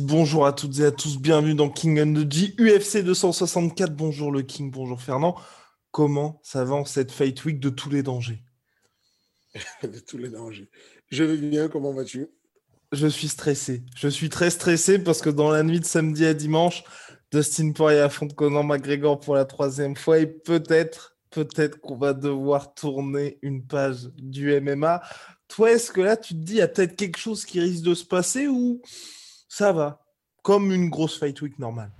Bonjour à toutes et à tous, bienvenue dans King Energy UFC 264. Bonjour le King, bonjour Fernand. Comment ça va en cette Fight Week de tous les dangers De tous les dangers. Je vais bien, comment vas-tu? Je suis stressé. Je suis très stressé parce que dans la nuit de samedi à dimanche, Dustin Poirier affronte Conor McGregor pour la troisième fois et peut-être, peut-être qu'on va devoir tourner une page du MMA. Toi, est-ce que là, tu te dis, il y a peut-être quelque chose qui risque de se passer ou ça va, comme une grosse fight week normale.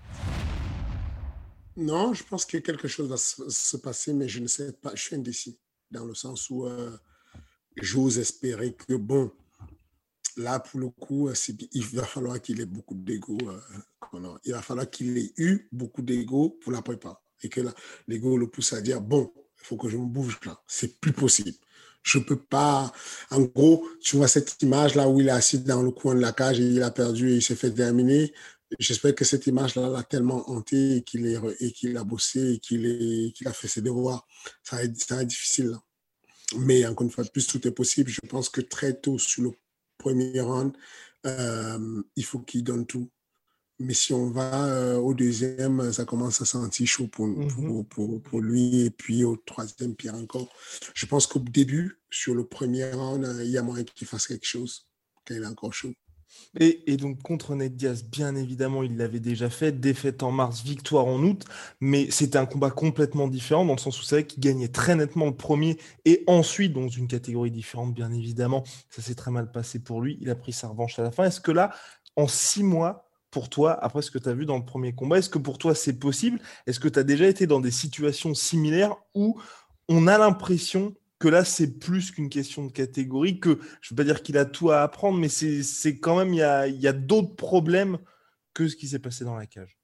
Non, je pense que quelque chose va se, passer, mais je ne sais pas. Je suis indécis dans le sens où euh, j'ose espérer que, bon, là, pour le coup, euh, il va falloir qu'il ait beaucoup d'ego. Euh, il va falloir qu'il ait eu beaucoup d'ego pour la prépa. Et que l'ego le pousse à dire, bon, il faut que je me bouge là. C'est plus possible. Je peux pas. En gros, tu vois cette image là où il est assis dans le coin de la cage et il a perdu et il s'est fait terminer. J'espère que cette image-là l'a tellement hanté et qu'il a bossé et qu'il a fait ses devoirs. Ça va être, difficile. Mais encore une fois plus, tout est possible. Je pense que très tôt sur le premier round, euh, il faut qu'il donne tout. Mais si on va euh, au deuxième, ça commence à sentir chaud pour, pour, pour, lui. Et puis au troisième, pire encore. Je pense qu'au début, sur le premier round, il y a moyen qu'il fasse quelque chose quand il est encore chaud. Et, et, donc contre Ned Diaz, bien évidemment, il l'avait déjà fait, défaite en mars, victoire en août, mais c'était un combat complètement différent dans le sens où c'est vrai qu'il gagnait très nettement le premier et ensuite, dans une catégorie différente, bien évidemment, ça s'est très mal passé pour lui, il a pris sa revanche à la fin. Est-ce que là, en six mois, pour toi, après ce que tu as vu dans le premier combat, est-ce que pour toi c'est possible? Est-ce que tu as déjà été dans des situations similaires où on a l'impression que là c'est plus qu'une question de catégorie, que je ne veux pas dire qu'il a tout à apprendre, mais c'est quand même, il y a, y a d'autres problèmes que ce qui s'est passé dans la cage?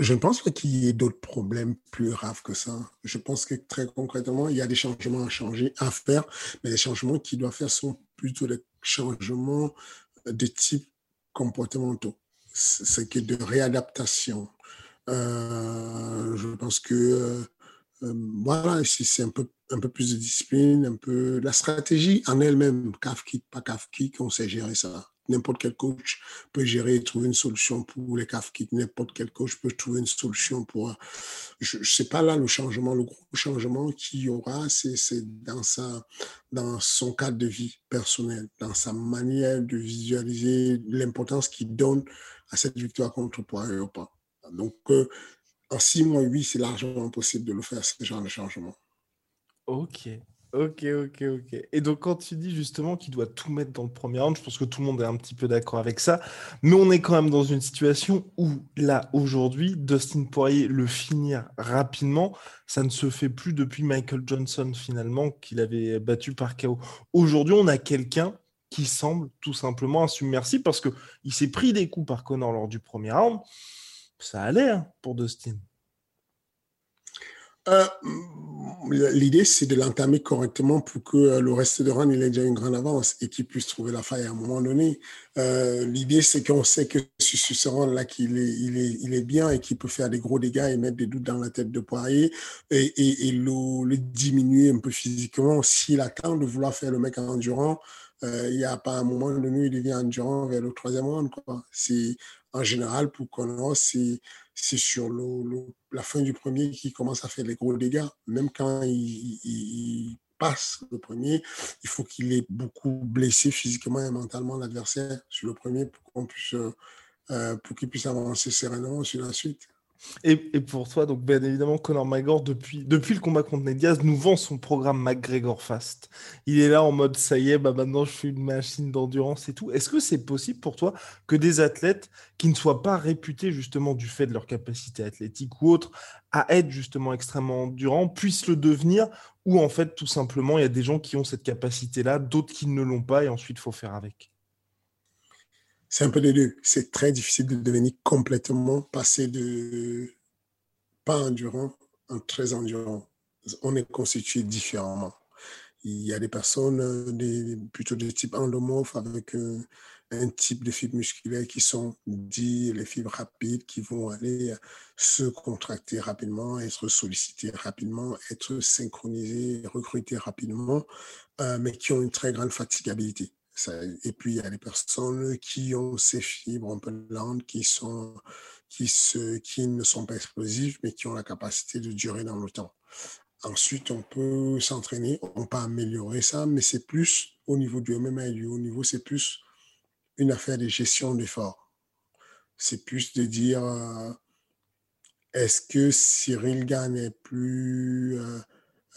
Je ne pense pas qu'il y ait d'autres problèmes plus graves que ça. Je pense que très concrètement, il y a des changements à changer, à faire, mais les changements qu'il doit faire sont plutôt des changements de type comportementaux c'est que de réadaptation. Euh, je pense que euh, euh, voilà, c'est un peu, un peu plus de discipline, un peu la stratégie en elle-même, CAF pas CAF on sait gérer ça n'importe quel coach peut gérer et trouver une solution pour les CAF N'importe quel coach peut trouver une solution pour. Je ne sais pas là le changement, le gros changement qu'il y aura, c'est dans, dans son cadre de vie personnel, dans sa manière de visualiser l'importance qu'il donne à cette victoire contre Poirier pas. Donc, euh, en six mois, oui, c'est largement possible de le faire, ce genre de changement. Ok, Ok, ok, ok. Et donc, quand tu dis justement qu'il doit tout mettre dans le premier round, je pense que tout le monde est un petit peu d'accord avec ça. Mais on est quand même dans une situation où, là, aujourd'hui, Dustin Poirier le finir rapidement, ça ne se fait plus depuis Michael Johnson, finalement, qu'il avait battu par KO. Aujourd'hui, on a quelqu'un qui semble tout simplement insubmersible parce qu'il s'est pris des coups par Connor lors du premier round. Ça allait hein, pour Dustin. Euh, l'idée, c'est de l'entamer correctement pour que euh, le reste de run, il ait déjà une grande avance et qu'il puisse trouver la faille à un moment donné. Euh, l'idée, c'est qu'on sait que sur ce run-là, qu'il est, il est, il est bien et qu'il peut faire des gros dégâts et mettre des doutes dans la tête de Poirier et, et, le, diminuer un peu physiquement. S'il attend de vouloir faire le mec endurant, il n'y a pas un moment donné, il devient endurant vers le troisième round. En général, pour Connor, c'est sur la fin du premier qu'il commence à faire les gros dégâts. Même quand il, passe le premier, il faut qu'il ait beaucoup blessé physiquement et mentalement l'adversaire sur le premier pour qu'on puisse, euh, pour qu'il puisse avancer sereinement sur la suite. Et, pour toi, donc bien évidemment, Conor McGregor, depuis, le combat contre Ned Diaz, nous vend son programme McGregor Fast. Il est là en mode ça y est, bah maintenant je suis une machine d'endurance et tout. Est-ce que c'est possible pour toi que des athlètes qui ne soient pas réputés justement du fait de leur capacité athlétique ou autre à être justement extrêmement endurants puissent le devenir ou en fait tout simplement il y a des gens qui ont cette capacité-là, d'autres qui ne l'ont pas et ensuite il faut faire avec? C'est un peu des deux. C'est très difficile de devenir complètement passé de pas endurant en très endurant. On est constitué différemment. Il y a des personnes euh, plutôt de type endomorphe avec euh, un type de fibres musculaires qui sont dit les fibres rapides qui vont aller se contracter rapidement, être sollicités rapidement, être synchronisés, recrutés rapidement, euh, mais qui ont une très grande fatigabilité et puis, il y a des personnes qui ont ces fibres un peu lentes, qui, ne sont pas explosives, mais qui ont la capacité de durer dans le temps. Ensuite, on peut s'entraîner, on peut améliorer ça, mais c'est plus au niveau du MMA et du haut niveau, c'est plus une affaire de gestion d'effort. C'est plus de dire, euh, est-ce que Cyril Gann est plus... Euh,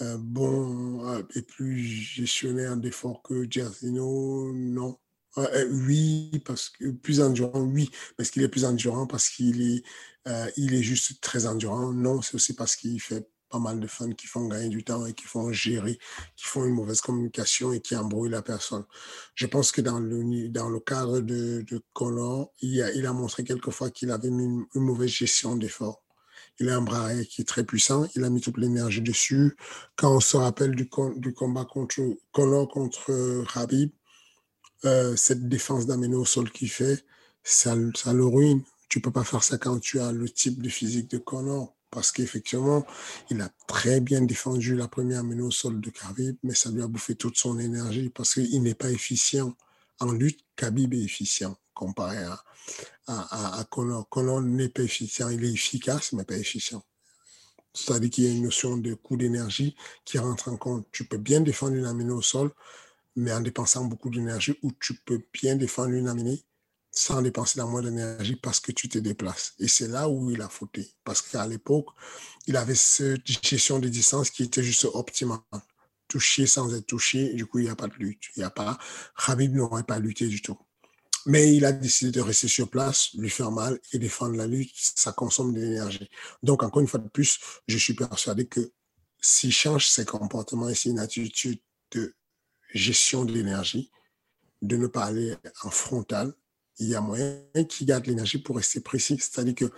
euh, bon euh, et plus gestionnaire d'efforts que Giardino, non. Euh, oui, parce que plus endurant, oui, parce qu'il est plus endurant, parce qu'il est, il est juste très endurant. Non, c'est aussi parce qu'il fait pas mal de fans qui font gagner du temps et qui font gérer, qui font une mauvaise communication et qui embrouillent la personne. Je pense que dans le, dans le cadre de, de Connor, il a, il a montré quelquefois qu'il avait une, une mauvaise gestion d'efforts il a un bras qui est très puissant. Il a mis toute l'énergie dessus. Quand on se rappelle du, combat contre Conor contre euh, Habib, euh, cette défense d'amener au sol qu'il fait, ça, ça, le ruine. Tu peux pas faire ça quand tu as le type de physique de Conor. Parce qu'effectivement, il a très bien défendu la première amenée au sol de Khabib, mais ça lui a bouffé toute son énergie parce qu'il n'est pas efficient. En lutte, Khabib est efficient comparé à, à, Connor. Connor n'est pas efficient, il est efficace, mais pas efficient. C'est-à-dire qu'il y a une notion de coût d'énergie qui rentre en compte. Tu peux bien défendre une amenée au sol, mais en dépensant beaucoup d'énergie, ou tu peux bien défendre une amenée sans dépenser la moindre d'énergie parce que tu te déplaces. Et c'est là où il a fauté. Parce qu'à l'époque, il avait cette gestion de distance qui était juste optimale. Toucher sans être touché, du coup, il n'y a pas de lutte. Il n'y a pas, Khabib n'aurait pas lutté du tout. Mais il a décidé de rester sur place, lui faire mal et défendre la lutte, ça consomme de l'énergie. Donc, encore une fois de plus, je suis persuadé que s'il change ses comportements et une attitude de gestion de l'énergie, de ne pas aller en frontal, il y a moyen qu'il garde l'énergie pour rester précis. C'est-à-dire que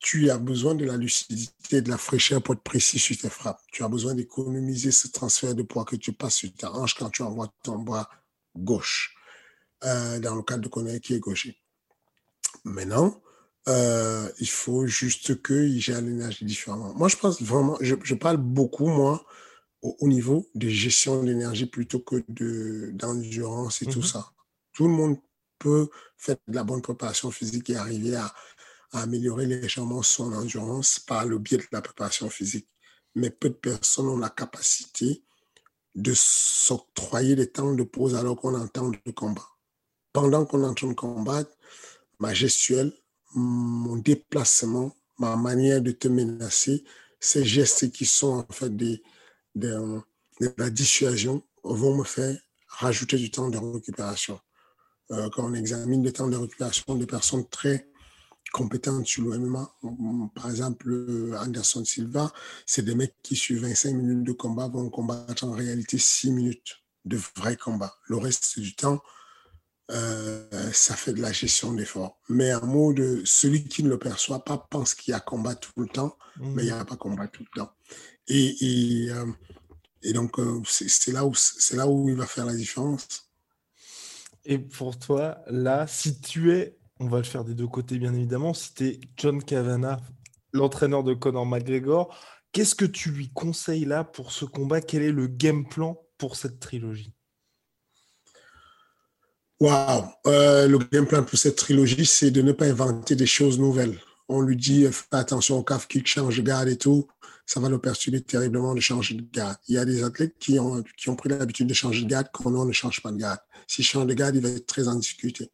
tu as besoin de la lucidité, de la fraîcheur pour être précis sur tes frappes. Tu as besoin d'économiser ce transfert de poids que tu passes sur ta hanche quand tu envoies ton bras gauche. Euh, dans le cadre de connaître qui est gaucher. Maintenant, euh, il faut juste qu'il gère l'énergie différemment. Moi, je pense vraiment, je, parle beaucoup, moi, au, niveau de gestion de l'énergie plutôt que d'endurance et tout mhm. ça. Tout le monde peut faire de la bonne préparation physique et arriver à, à améliorer légèrement son endurance par le biais de la préparation physique. Mais peu de personnes ont la capacité de s'octroyer des temps de pause alors qu'on entend le combat pendant qu'on est en train de combattre, ma gestuelle, mon déplacement, ma manière de te menacer, ces gestes qui sont en fait de la dissuasion vont me faire rajouter du temps de récupération. Euh, quand on examine le temps de récupération des personnes très compétentes sur le MMA, par exemple Anderson Silva, c'est des mecs qui sur 25 minutes de combat vont combattre en réalité 6 minutes de vrai combat. Le reste du temps, euh, ça fait de la gestion d'effort. Mais un mot de celui qui ne le perçoit pas pense qu'il y a combat tout le temps, mais il n'y a mmh. pas combat tout le temps. Et, et, euh, et donc, euh, c'est là, où, là où il va faire la différence. Et pour toi, là, si tu es, on va le faire des deux côtés bien évidemment, si tu es John Kavanagh, l'entraîneur de Conor McGregor, qu'est-ce que tu lui conseilles là pour ce combat? Quel est le game plan pour cette trilogie? Waouh euh, Le game plan pour cette trilogie, c'est de ne pas inventer des choses nouvelles. On lui dit, fais attention au caf qui change de garde et tout. Ça va le perturber terriblement de changer de garde. Il y a des athlètes qui ont, qui ont pris l'habitude de changer de garde quand on ne change pas de garde. S'il change de garde, il va être très en difficulté.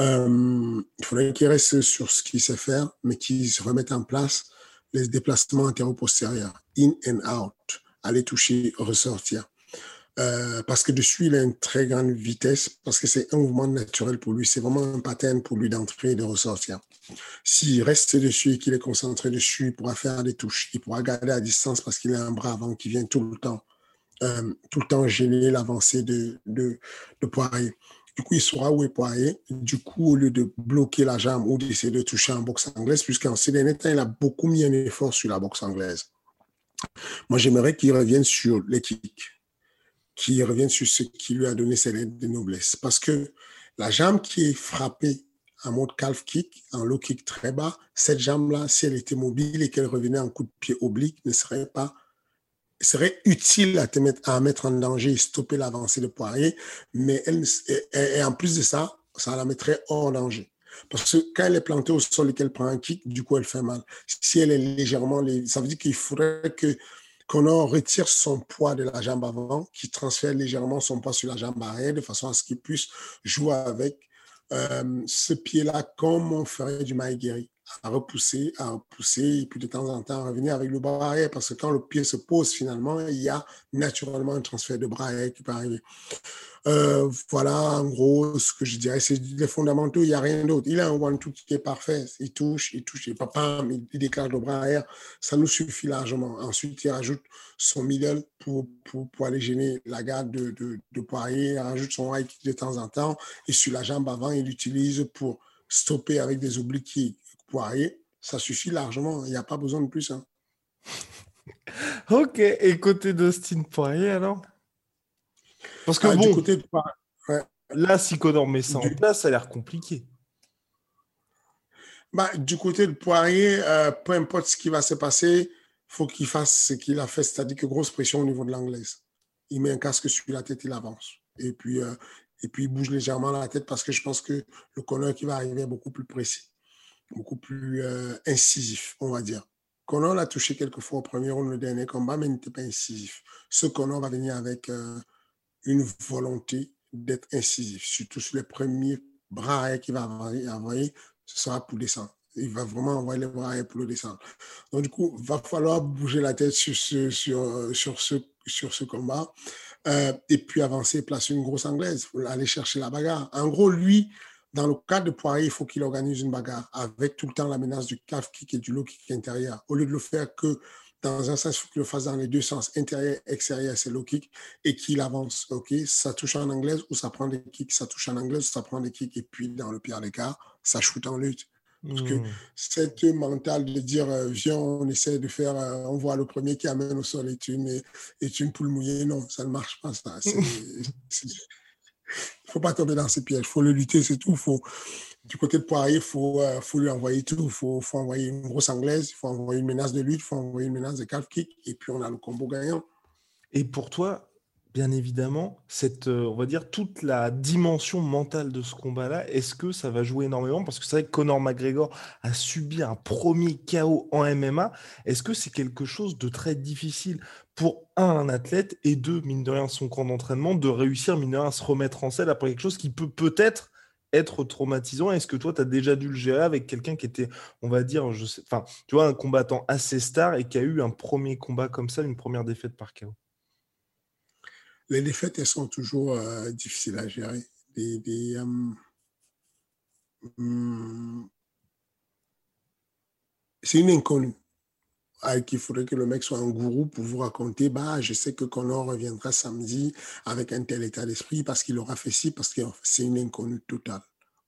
Euh, il faudrait qu'il reste sur ce qu'il sait faire, mais qu'il se remette en place les déplacements antéro-postérieurs, in and out, aller toucher, ressortir. Euh, parce que dessus, il a une très grande vitesse, parce que c'est un mouvement naturel pour lui. C'est vraiment un pattern pour lui d'entrer et de ressortir. S'il reste dessus et qu'il est concentré dessus, il pourra faire des touches. Il pourra garder à distance parce qu'il a un bras avant qui vient tout le temps, euh, tout le temps gêner l'avancée de, de, de Poirier. Du coup, il saura où est Poirier. Du coup, au lieu de bloquer la jambe ou d'essayer de toucher en boxe anglaise, puisqu'en ces derniers temps, il a beaucoup mis un effort sur la boxe anglaise. Moi, j'aimerais qu'il revienne sur les kicks qui revient sur ce qui lui a donné ses lettres de noblesse. Parce que la jambe qui est frappée en mode calf kick, en low kick très bas, cette jambe-là, si elle était mobile et qu'elle revenait en coup de pied oblique, ne serait pas serait utile à, te mettre, à mettre en danger et stopper l'avancée de Poirier, mais elle, et, en plus de ça, ça la mettrait hors danger. Parce que quand elle est plantée au sol et qu'elle prend un kick, du coup, elle fait mal. Si elle est légèrement, ça veut dire qu'il faudrait que qu'on retire son poids de la jambe avant, qui transfère légèrement son poids sur la jambe arrière, de façon à ce qu'il puisse jouer avec euh, ce pied-là comme on ferait du maïgiri, à repousser, à repousser, et puis de temps en temps revenir avec le bras arrière, parce que quand le pied se pose finalement, il y a naturellement un transfert de bras arrière qui peut arriver. Euh, voilà, en gros, ce que je dirais, c'est les fondamentaux, il n'y a rien d'autre. Il a un one-two qui est parfait. Il touche, il touche, il papa, il déclare le bras arrière. Ça nous suffit largement. Ensuite, il rajoute son middle pour, pour, pour aller gêner la garde de, de, de Poirier. Il rajoute son high de temps en temps. Et sur la jambe avant, il l'utilise pour stopper avec des obliques Poirier. Ça suffit largement. Il n'y a pas besoin de plus. Hein. ok. Et côté d'Austin Poirier, alors? Parce que ah, bon, côté là, si Connor met ça en place, ça a l'air compliqué. Bah, du côté de Poirier, euh, peu importe ce qui va se passer, faut qu'il fasse ce qu'il a fait, c'est-à-dire que grosse pression au niveau de l'anglaise. Il met un casque sur la tête, il avance. Et puis, euh, et puis il bouge légèrement la tête parce que je pense que le Connor qui va arriver est beaucoup plus précis, beaucoup plus euh, incisif, on va dire. Connor l'a touché quelques fois au premier round, le dernier combat, mais il n'était pas incisif. Ce Connor va venir avec une volonté d'être incisif, surtout sur les premiers bras qu'il va envoyer, ce sera pour descendre. Il va vraiment envoyer les bras pour le descendre. Donc, du coup, il va falloir bouger la tête sur ce, sur, sur ce, sur ce combat euh, et puis avancer, placer une grosse anglaise, aller chercher la bagarre. En gros, lui, dans le cas de Poirier, il faut qu'il organise une bagarre avec tout le temps la menace du calf kick et du low kick intérieur. Au lieu de le faire que dans un sens, il faut qu'il le fasse dans les deux sens, intérieur, extérieur, c'est low kick, et qu'il avance. OK, ça touche en anglais ou ça prend des kicks, ça touche en anglais ou ça prend des kicks, et puis dans le pire des cas, ça shoot en lutte. Parce que hmm. cette mentale de dire, euh, viens, on essaie de faire, euh, on voit le premier qui amène au sol et tu une, et une poule mouillée, non, ça ne marche pas. Ça. Il ne faut pas tomber dans ces pièges, il faut le lutter, c'est tout. Faut, du côté de Poirier, il faut, euh, lui envoyer tout. Il faut, envoyer une grosse anglaise, il faut envoyer une menace de lutte, il faut envoyer une menace de calf kick, et puis on a le combo gagnant. Et pour toi, bien évidemment, cette, euh, on va dire toute la dimension mentale de ce combat-là, est-ce que ça va jouer énormément? Parce que c'est vrai que Conor McGregor a subi un premier chaos en MMA. Est-ce que c'est quelque chose de très difficile pour un, un athlète et deux, mine de rien, son camp d'entraînement, de réussir, mine de rien, à se remettre en selle après quelque chose qui peut peut-être être traumatisant? Est-ce que toi, tu as déjà dû le gérer avec quelqu'un qui était, on va dire, je sais, enfin, tu vois, un combattant assez star et qui a eu un premier combat comme ça, une première défaite par KO Les défaites, elles sont toujours euh, difficiles à gérer. Euh, hmm, c'est une inconnue qu'il faudrait que le mec soit un gourou pour vous raconter, bah, je sais que Connor reviendra samedi avec un tel état d'esprit parce qu'il aura fait ci, parce que c'est une inconnue totale.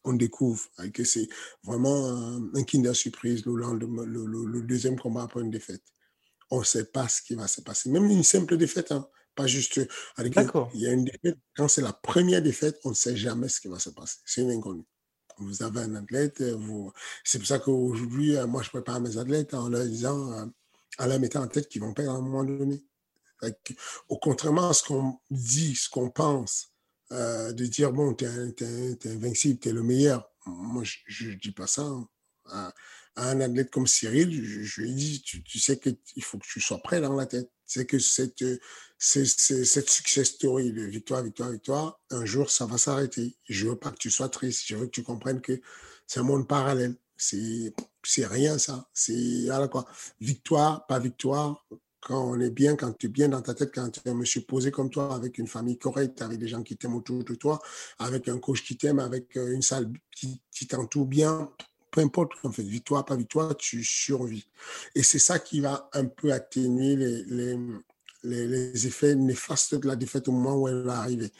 On découvre que c'est vraiment un, kinder surprise le, le, deuxième combat après une défaite. On ne sait pas ce qui va se passer. Même une simple défaite, hein, pas juste. D'accord. Il y a une défaite. Quand c'est la première défaite, on ne sait jamais ce qui va se passer. C'est une inconnue vous avez un athlète, vous... c'est pour ça qu'aujourd'hui, moi, je prépare mes athlètes en leur disant, euh, à la mettant en tête qu'ils vont perdre à un moment donné. Au contrairement à ce qu'on dit, ce qu'on pense, euh, de dire, bon, tu es, invincible, tu es le meilleur. Moi, je ne dis pas ça. Hein. À, un athlète comme Cyril, je, lui ai dit, tu, sais qu'il faut que tu sois prêt dans la tête. C'est que cette, cette success story de victoire, victoire, victoire, un jour, ça va s'arrêter. Je veux pas que tu sois triste. Je veux que tu comprennes que c'est un monde parallèle. C'est rien, ça. C'est quoi. Victoire, pas victoire. Quand on est bien, quand tu es bien dans ta tête, quand tu es un monsieur posé comme toi, avec une famille correcte, avec des gens qui t'aiment autour de toi, avec un coach qui t'aime, avec euh, une salle qui, t'entoure bien, peu importe, en fait, victoire, pas victoire, tu survis. Et c'est ça qui va un peu atténuer les, effets néfastes de la défaite au moment où elle va arriver.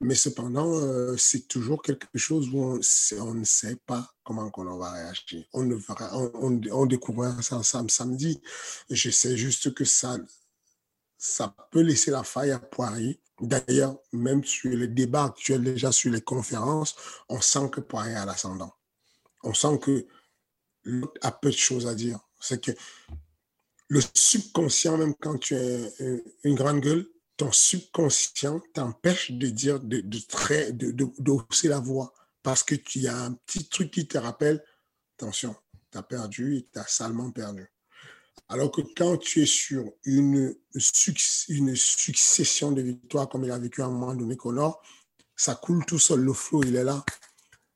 Mais cependant, euh, c'est toujours quelque chose où on, ne sait pas comment on va réagir. On, ne verra, on, découvrira ça samedi. Je sais juste que ça, ça peut laisser la faille à Poirier. D'ailleurs, même sur les débats actuels, déjà sur les conférences, on sent que Poirier a l'ascendant. On sent que l'autre a peu de choses à dire. C'est que le subconscient, même quand tu es euh, une grande gueule, ton subconscient t'empêche de dire, de, de, de, de, la voix. Parce que tu as un petit truc qui te rappelle, attention, tu as perdu et tu as salement perdu. Alors que quand tu es sur une, une succession de victoires, comme il a vécu à un moment donné, Connor, ça coule tout seul, le flow, il est là.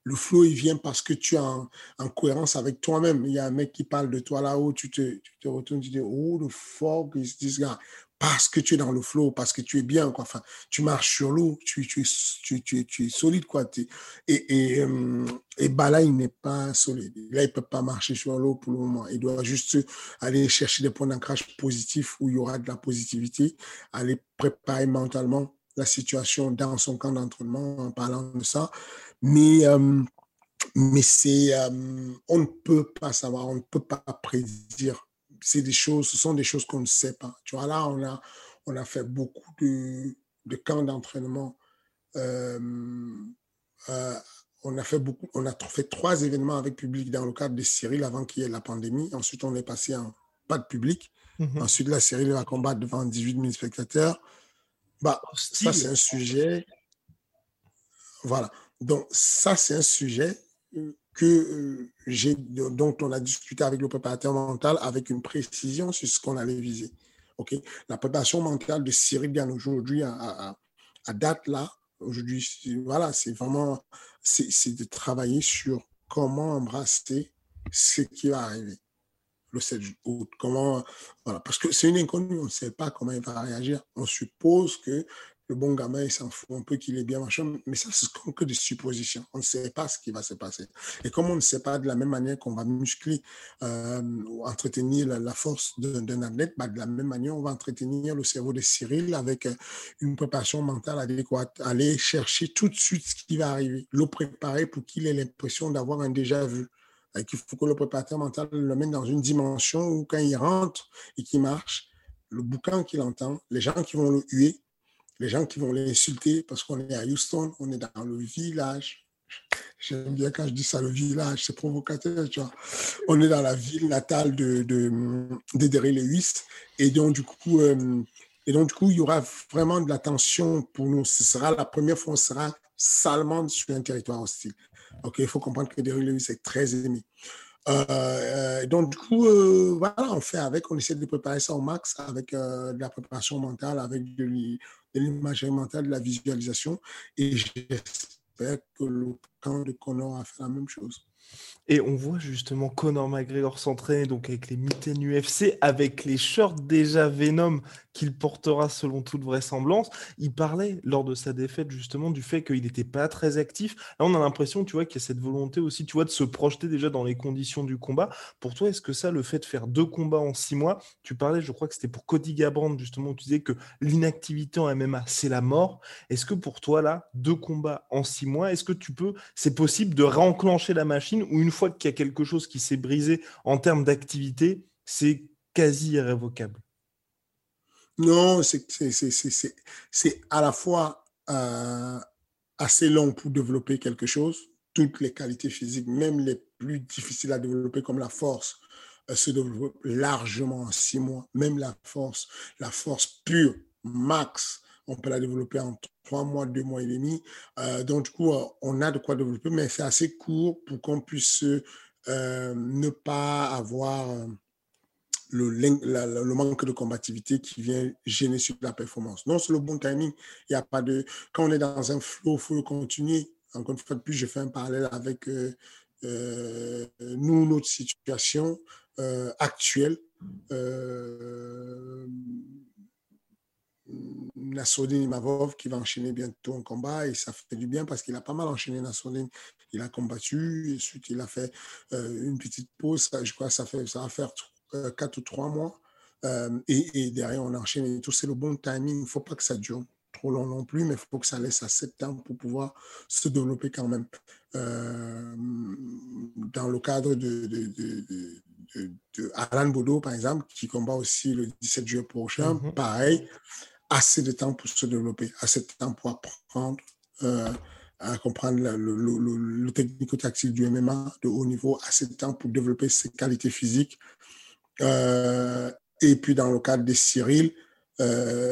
Le flow, il vient parce que tu es en, cohérence avec toi-même. Il y a un mec qui parle de toi là-haut, tu te, tu te retournes, tu dis, oh, the fuck is this guy? Parce que tu es dans le flow, parce que tu es bien, quoi. Enfin, tu marches sur l'eau, tu, es solide, quoi. Et, et, euh, et là, il n'est pas solide. Là, il ne peut pas marcher sur l'eau pour le moment. Il doit juste aller chercher des points d'ancrage positifs où il y aura de la positivité, aller préparer mentalement la situation dans son camp d'entraînement en parlant de ça. Mais, euh, mais c'est, euh, on ne peut pas savoir, on ne peut pas prédire. C'est des choses, ce sont des choses qu'on ne sait pas. Tu vois, là, on a, on a fait beaucoup de, de camps d'entraînement. Euh, on a fait beaucoup, on a fait trois événements avec public dans le cadre de Cyril avant qu'il y ait la pandémie. Ensuite, on est passé en pas de public. Mhm. Ensuite, la Cyril va combattre devant 18 000 spectateurs. Bah, ça, c'est un sujet. Voilà. Donc, ça, c'est un sujet que euh, j'ai, dont on a discuté avec le préparateur mental avec une précision sur ce qu'on allait viser. OK? La préparation mentale de Cyril Gann aujourd'hui, à, date là, aujourd'hui, voilà, c'est vraiment, c'est de travailler sur comment embrasser ce qui va arriver le 7 août. Comment, parce que c'est une inconnue, on ne sait pas comment il va réagir. On suppose que le bon gamin, il s'en fout un peu qu'il est bien machin, mais ça, c'est que des suppositions. On ne sait pas ce qui va se passer. Et comme on ne sait pas de la même manière qu'on va muscler euh, ou entretenir la, force d'un athlète, bah, de la même manière, on va entretenir le cerveau de Cyril avec euh, une préparation mentale adéquate. Aller chercher tout de suite ce qui va arriver, le préparer pour qu'il ait l'impression d'avoir un déjà vu. Il faut que le préparateur mental le mette dans une dimension où quand il rentre et qu'il marche, le boucan qu'il entend, les gens qui vont le huer, les gens qui vont l'insulter parce qu'on est à Houston, on est dans le village. J'aime bien quand je dis ça, le village, c'est provocateur, tu vois. On est dans la ville natale de, de Lewis. Et donc, du coup, euh, et donc, du coup, il y aura vraiment de la tension pour nous. Ce sera la première fois, on sera salement sur un territoire hostile. OK, il faut comprendre que Derrick Lewis est très aimé. Euh, euh, donc, du coup, euh, voilà, on fait avec, on essaie de préparer ça au max avec de la préparation mentale, avec de l'imagerie mentale, de la visualisation. Et j'espère que le camp de Connor a fait la même chose. Et on voit justement Conor McGregor s'entraîner donc avec les mitaines UFC, avec les shorts déjà Venom qu'il portera selon toute vraisemblance. Il parlait lors de sa défaite justement du fait qu'il n'était pas très actif. Là, on a l'impression, tu vois, qu'il y a cette volonté aussi, tu vois, de se projeter déjà dans les conditions du combat. Pour toi, est-ce que ça, le fait de faire deux combats en six mois, tu parlais, je crois que c'était pour Cody Gabrandt justement, où tu disais que l'inactivité en MMA, c'est la mort. Est-ce que pour toi, là, deux combats en six mois, est-ce que tu peux, c'est possible de réenclencher la machine ou une fois qu'il y a quelque chose qui s'est brisé en termes d'activité, c'est quasi irrévocable Non, c'est à la fois euh, assez long pour développer quelque chose. Toutes les qualités physiques, même les plus difficiles à développer, comme la force, euh, se développent largement en six mois. Même la force, la force pure, max, on peut la développer en trois mois, deux mois et demi. Euh, donc, du coup, on a de quoi développer, mais c'est assez court pour qu'on puisse euh, ne pas avoir le, manque de combativité qui vient gêner sur la performance. Non, c'est le bon timing. Il y a pas de. Quand on est dans un flow, il faut continuer. Encore une fois de plus, je fais un parallèle avec euh, euh, nous, notre situation euh, actuelle. Euh, Nassoudine Imavov qui va enchaîner bientôt un combat et ça fait du bien parce qu'il a pas mal enchaîné Nassoudine. Il a combattu et ensuite il a fait une petite pause. je crois que ça, fait, ça va faire 4 ou 3 mois. et, derrière, on enchaîne et tout. C'est le bon timing. Il ne faut pas que ça dure trop long non plus, mais il faut que ça laisse assez de temps pour pouvoir se développer quand même. Euh, dans le cadre de, de, de, Alan Bodo, par exemple, qui combat aussi le 17 juillet prochain, mhm. pareil, assez de temps pour se développer, assez de temps pour apprendre euh, à comprendre le, le, le, technico-tactique du MMA de haut niveau, assez de temps pour développer ses qualités physiques. Euh, et puis dans le cadre de Cyril,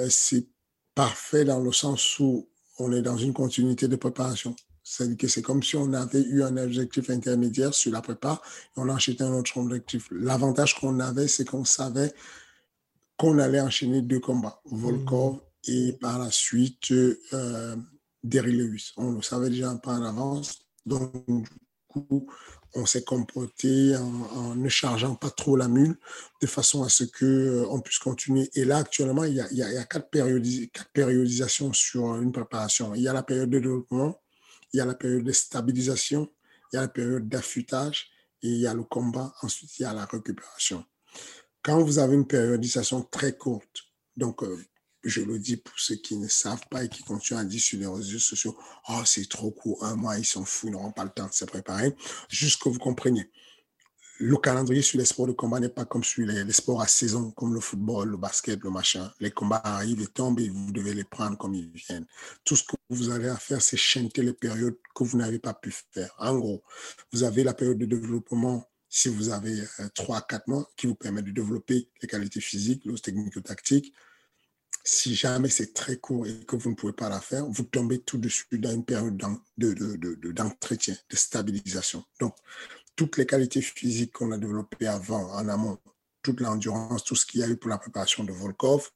c'est parfait dans le sens où on est dans une continuité de préparation. C'est-à-dire que c'est comme si on avait eu un objectif intermédiaire sur la prépa et on a enchaîné un autre objectif. L'avantage qu'on avait, c'est qu'on savait qu'on allait enchaîner deux combats, Volkov et par la suite euh. On le savait déjà un peu en avance. Donc, du coup, on s'est comporté en, ne chargeant pas trop la mule de façon à ce que euh, on puisse continuer. Et là, actuellement, il y a, il y a, quatre, quatre, périodisations sur une préparation. Il y a la période de développement, il y a la période de stabilisation, il y a la période d'affûtage et il y a le combat. Ensuite, il y a la récupération. Quand vous avez une périodisation très courte, donc euh, je le dis pour ceux qui ne savent pas et qui continuent à dire sur les réseaux sociaux, oh, c'est trop court, un mois, ils sont fous, ils n'auront pas le temps de se préparer. Juste que vous compreniez. Le calendrier sur les sports de combat n'est pas comme sur les, sports à saison, comme le football, le basket, le machin. Les combats arrivent et tombent et vous devez les prendre comme ils viennent. Tout ce que vous avez à faire, c'est chanter les périodes que vous n'avez pas pu faire. En gros, vous avez la période de développement si vous avez euh, trois à quatre mois qui vous permet de développer les qualités physiques, les techniques tactiques, si jamais c'est très court et que vous ne pouvez pas la faire, vous tombez tout de suite dans une période d'entretien, de, stabilisation. Donc, toutes les qualités physiques qu'on a développées avant, en amont, toute l'endurance, tout ce qu'il y a eu pour la préparation de Volkov,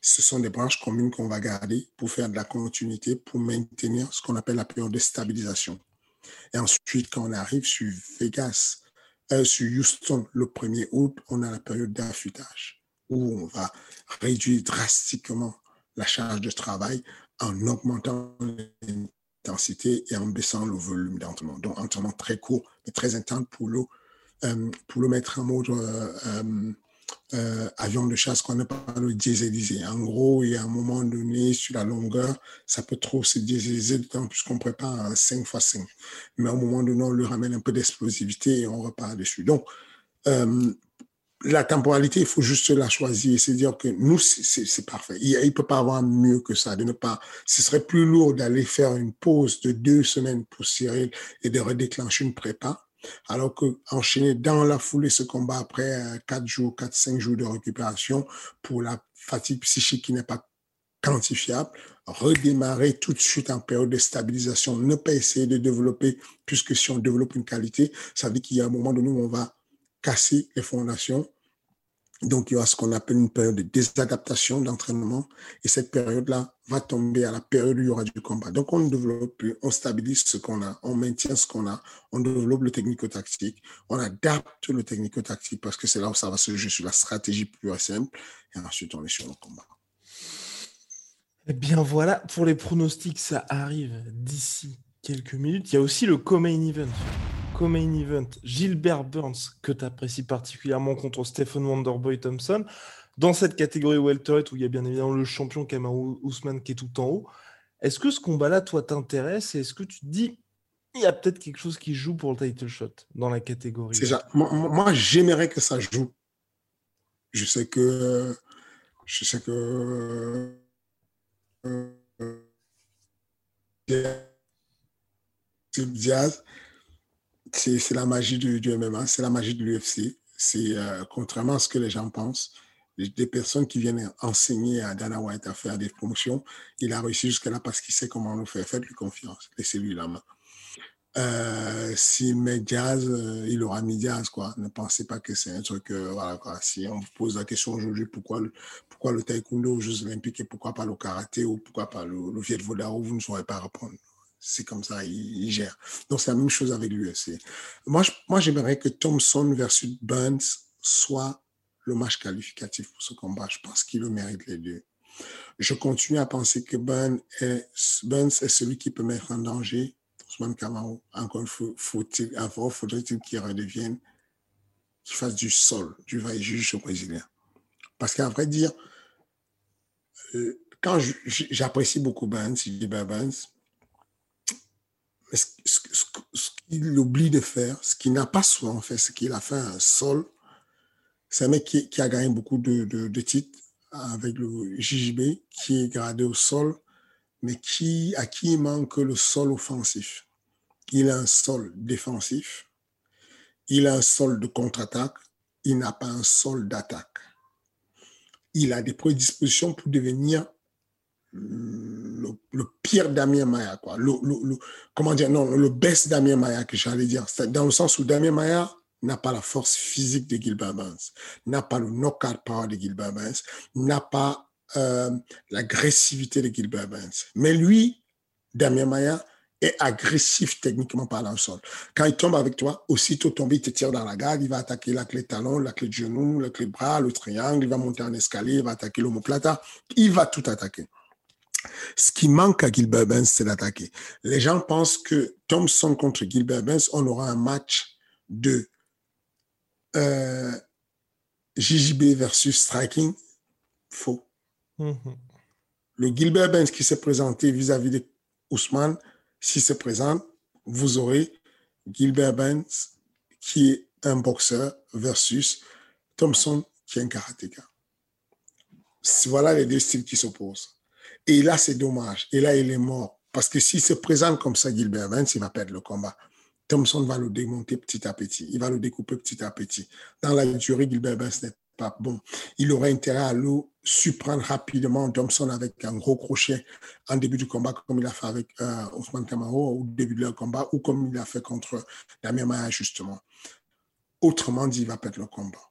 ce sont des branches communes qu'on va garder pour faire de la continuité, pour maintenir ce qu'on appelle la période de stabilisation. Et ensuite, quand on arrive sur Vegas, euh, sur Houston, le 1er août, on a la période d'affûtage où on va réduire drastiquement la charge de travail en augmentant l'intensité et en baissant le volume d'entraînement. Donc, entraînement très court, mais très intense pour le, euh, pour le mettre en mode euh, euh, avion de chasse qu'on appelle le dieseliser. En gros, il y a un moment donné, sur la longueur, ça peut trop se dieseliser puisqu'on prépare un 5 x 5. Mais un moment donné, on lui ramène un peu d'explosivité et on repart dessus. Donc, la temporalité, il faut juste la choisir. C'est dire que nous, c'est parfait. Il ne peut pas avoir mieux que ça. De ne pas, ce serait plus lourd d'aller faire une pause de deux semaines pour Cyril et de redéclencher une prépa. Alors que enchaîner dans la foulée ce combat après euh, quatre jours, quatre, cinq jours de récupération pour la fatigue psychique qui n'est pas quantifiable, redémarrer tout de suite en période de stabilisation, ne pas essayer de développer, puisque si on développe une qualité, ça veut dire qu'il y a un moment donné où on va casser les fondations donc, il y aura ce qu'on appelle une période de désadaptation d'entraînement. Et cette période-là va tomber à la période où il y aura du combat. Donc, on développe plus, on stabilise ce qu'on a, on maintient ce qu'on a, on développe le technico-tactique, on adapte le technico-tactique parce que c'est là où ça va se jouer sur la stratégie plus simple. Et ensuite, on est sur le combat. Eh bien, voilà, pour les pronostics, ça arrive d'ici quelques minutes. Il y a aussi le co-main event co-main event, Gilbert Burns, que tu apprécies particulièrement contre Stephen Wonderboy Thompson. Dans cette catégorie welterweight où il y a bien évidemment le champion Kamaru Ousmane qui est tout en haut, est-ce que ce combat-là, toi, t'intéresse et est-ce que tu te dis il y a peut-être quelque chose qui joue pour le title shot dans la catégorie? C'est ça. Moi, j'aimerais que ça joue. Je sais que. Je sais que. Euh, Diaz, c'est la magie du, MMA, c'est la magie de l'UFC. C'est euh, contrairement à ce que les gens pensent, des personnes qui viennent enseigner à Dana White à faire des promotions, il a réussi jusque-là parce qu'il sait comment le faire. Faites-lui confiance, laissez-lui la main. Euh, S'il met Diaz, euh, il aura mis Diaz, quoi. Ne pensez pas que c'est un truc, voilà, quoi. Si on vous pose la question aujourd'hui, pourquoi le, pourquoi le taekwondo aux Jeux Olympiques et pourquoi pas le karaté ou pourquoi pas le, le Viet vous ne saurez pas répondre. C'est comme ça, il, gère. Donc, c'est la même chose avec l'UFC. Moi, je- moi, j'aimerais que Thompson versus Burns soit le match qualificatif pour ce combat. Je pense qu'il le mérite les deux. Je continue à penser que Burns est, celui qui peut mettre en danger Ousmane Kamau. Encore faut-il, encore faudrait-il qu'il redevienne, qu'il fasse du sol, du va juge brésilien. Parce qu'à vrai dire, euh, quand je- j'apprécie beaucoup Burns, Gilbert Burns, mais ce, qu'il oublie de faire, ce qu'il n'a pas souvent fait, ce qu'il a fait un sol, c'est un mec qui, a gagné beaucoup de titres avec le JJB, qui est gradé au sol, mais qui, à qui il manque le sol offensif. Il a un sol défensif, il a un sol de contre-attaque, il n'a pas un sol d'attaque. Il a des prédispositions pour devenir le, pire Damien Maya, quoi. Le, comment dire, non, le best Damien Maya que j'allais dire. Dans le sens où Damien Maya n'a pas la force physique de Gilbert Burns, n'a pas le knockout power de Gilbert Burns, n'a pas euh, l'agressivité de Gilbert Burns. Mais lui, Damien Maya, est agressif techniquement parlant au sol. Quand il tombe avec toi, aussitôt tombé, il te tire dans la garde, il va attaquer la clé de talon, la clé de genou, la clé de bras, le triangle, il va monter en escalier, il va attaquer l'omoplata, il va tout attaquer. Ce qui manque à Gilbert Burns, c'est d'attaquer. Les gens pensent que Thompson contre Gilbert Burns, on aura un match de euh, JJB versus striking. Faux. Mhm. Le Gilbert Burns qui s'est présenté vis-à-vis de Ousmane, s'il se présente, vous aurez Gilbert Burns qui est un boxeur versus Thompson qui est un karatéka. Voilà les deux styles qui s'opposent. Et là, c'est dommage. Et là, il est mort. Parce que s'il se présente comme ça, Gilbert Burns, il va perdre le combat. Thompson va le démonter petit à petit. Il va le découper petit à petit. Dans la durée, Gilbert Burns n'est pas bon. Il aurait intérêt à le surprendre rapidement Thompson avec un gros crochet en début du combat, comme il a fait avec euh, Ousmane Kamaro au début de leur combat, ou comme il a fait contre Damien Maya, justement. Autrement dit, il va perdre le combat.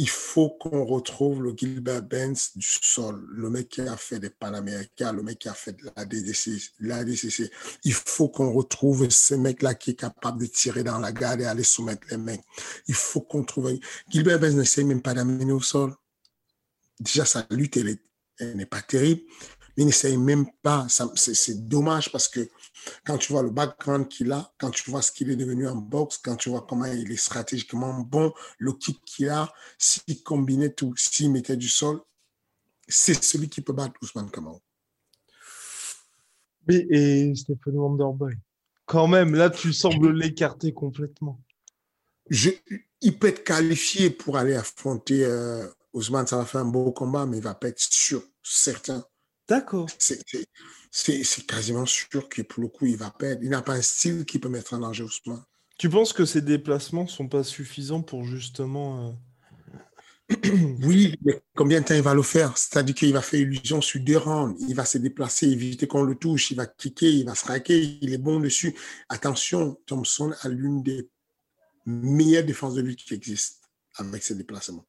Il faut qu'on retrouve le Gilbert Benz du sol, le mec qui a fait des Panaméricains, le mec qui a fait de la DDC, la DCC. Il faut qu'on retrouve ce mec-là qui est capable de tirer dans la garde et aller soumettre les mecs. Il faut qu'on trouve... Gilbert Benz n'essaie même pas d'amener au sol. Déjà, sa lutte, elle est- elle n'est pas terrible, mais il n'essaye même pas. C'est dommage parce que quand tu vois le background qu'il a, quand tu vois ce qu'il est devenu en boxe, quand tu vois comment il est stratégiquement bon, le kick qu'il a, s'il combinait tout, s'il mettait du sol, c'est celui qui peut battre Ousmane Kamau. Mais, et Stephen Wonderboy. Quand même, là, tu sembles l'écarter complètement. Je, il peut être qualifié pour aller affronter euh, Ousmane, ça va faire un beau combat, mais il va pas être sûr, certain. D'accord. C'est- quasiment sûr que pour le coup, il va perdre. Il n'a pas un style qui peut mettre en danger Ousmane. Tu penses que ces déplacements sont pas suffisants pour justement. euh, Oui, mais combien de temps il va le faire? C'est-à-dire qu'il va faire illusion sur deux rounds. Il va se déplacer, éviter qu'on le touche. Il va kicker, il va striker. Il est bon dessus. Attention, Thompson a l'une des meilleures défenses de lutte qui existent avec ses déplacements.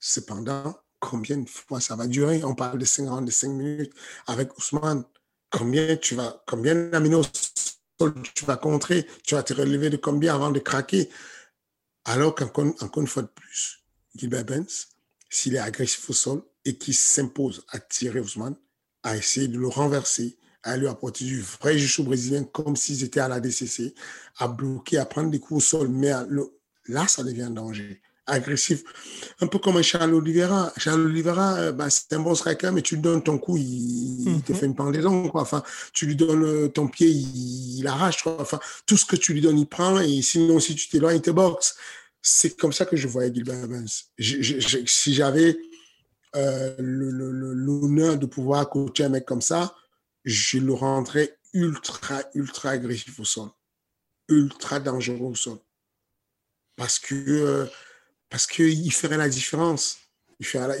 Cependant, combien de fois ça va durer? On parle de 5 rounds, de 5 minutes. Avec Ousmane, combien tu vas, combien d'aminos tu vas contrer? Tu vas te relever de combien avant de craquer? Alors qu'encore encore une fois de plus, Gilbert Benz, s'il est agressif au sol et qu'il s'impose à tirer Ousmane, à essayer de le renverser, à lui apporter du vrai jiu brésilien comme s'ils étaient à la DCC, à bloquer, à prendre des coups au sol, mais là, ça devient un danger. Agressif. Un peu comme un Charles Oliveira. Charles Oliveira, euh, bah, c'est un bon striker, mais tu lui donnes ton coup, il, te mhm. fait une pendaison. Quoi. Enfin, tu lui donnes euh, ton pied, il, arrache. Enfin, tout ce que tu lui donnes, il prend. Et sinon, si tu t'éloignes, il te boxe. C'est comme ça que je voyais Gilbert Evans. si j'avais euh, l'honneur de pouvoir coacher un mec comme ça, je le rendrais ultra, ultra agressif au sol. Ultra dangereux au sol. Parce que euh, parce qu'il ferait la différence.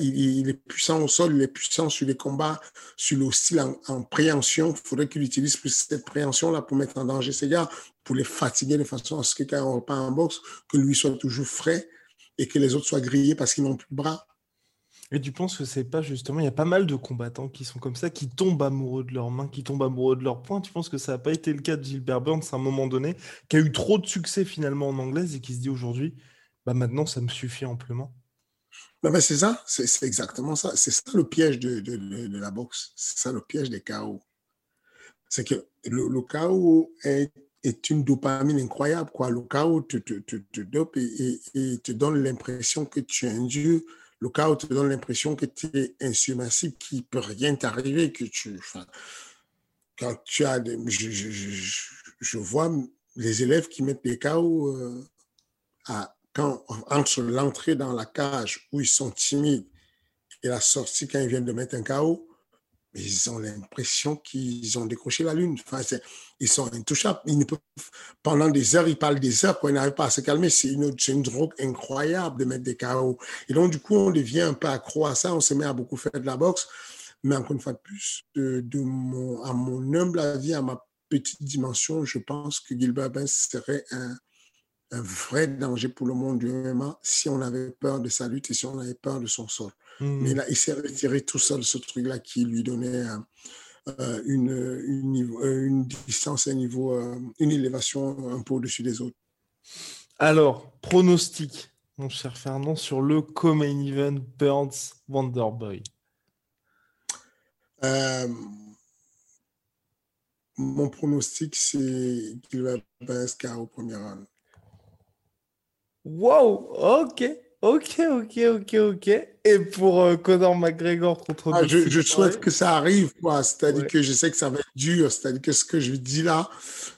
Il, est puissant au sol, il est puissant sur les combats, sur le style en, préhension. Il faudrait qu'il utilise plus cette préhension-là pour mettre en danger ses gars, pour les fatiguer de façon à ce que quand on repart en boxe, que lui soit toujours frais et que les autres soient grillés parce qu'ils n'ont plus de bras. Et tu penses que c'est pas justement, il y a pas mal de combattants qui sont comme ça, qui tombent amoureux de leurs mains, qui tombent amoureux de leurs points. Tu penses que ça n'a pas été le cas de Gilbert Burns à un moment donné, qui a eu trop de succès finalement en anglaise et qui se dit aujourd'hui, bah maintenant ça me suffit amplement bah, c'est ça, c'est exactement ça. C'est ça le piège de, de, la boxe. C'est ça le piège des chaos. C'est que le, le chaos est, est, une dopamine incroyable. Quoi. Le chaos te, te, te, te dope et, te donne l'impression que tu es un dieu le chaos te donne l'impression que tu es insubmersible, qu'il ne peut rien t'arriver, que tu. Quand tu as. Je, je, je, vois les élèves qui mettent des chaos euh, à, quand, entre l'entrée dans la cage où ils sont timides et la sortie quand ils viennent de mettre un chaos, ils ont l'impression qu'ils ont décroché la lune. Enfin, ils sont intouchables. Ils ne peuvent, pendant des heures, ils parlent des heures, quand ils n'arrivent pas à se calmer. C'est une, une, drogue incroyable de mettre des chaos. Et donc, du coup, on devient un peu accro à ça. On se met à beaucoup faire de la boxe. Mais encore une fois de plus, de, mon, à mon humble avis, à ma petite dimension, je pense que Gilbert Benz serait un, un vrai danger pour le monde du MMA si on avait peur de sa lutte et si on avait peur de son sol. Mais hmm. là, il s'est retiré tout seul ce truc-là qui lui donnait euh, une, une, euh, une, distance, un niveau, euh, une élévation un peu au-dessus des autres. Alors, pronostic, mon cher Fernand, sur le co-main event Burns Wonderboy. mon pronostic, c'est qu'il va battre au premier round. Wow, ok, ok, ok, ok, ok. Et pour euh, Conor McGregor contre. Ah, je, souhaite que ça arrive, quoi. C'est-à-dire que je sais que ça va être dur. C'est-à-dire que ce que je dis là,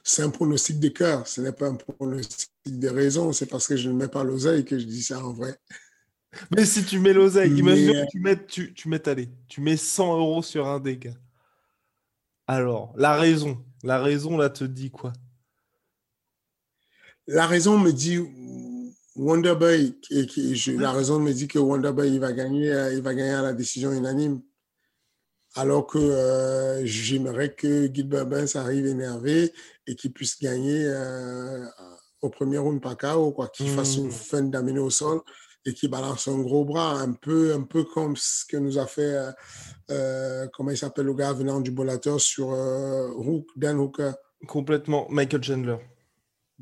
c'est un pronostic de cœur. Ce n'est pas un pronostic de raison. C'est parce que je ne mets pas l'oseille que je dis ça en vrai. Mais si tu mets l'oseille, imagine que tu mets, tu, tu mets, allez, tu mets 100 euros sur un dégât. Alors, la raison, la raison là te dit quoi? La raison me dit Wonderboy, qui, qui, la raison me dit que Wonderboy il va gagner, euh, il va gagner à la décision unanime. Alors que euh, j'aimerais que Gilbert Burns arrive énervé et qu'il puisse gagner euh, au premier round par KO, quoi, qu'il fasse une hmm. fin d'amener au sol et qu'il balance un gros bras, un peu, un peu comme ce que nous a fait, comment il s'appelle le gars venant du Bolateur sur Hook, Dan Hooker. Complètement, Michael Chandler.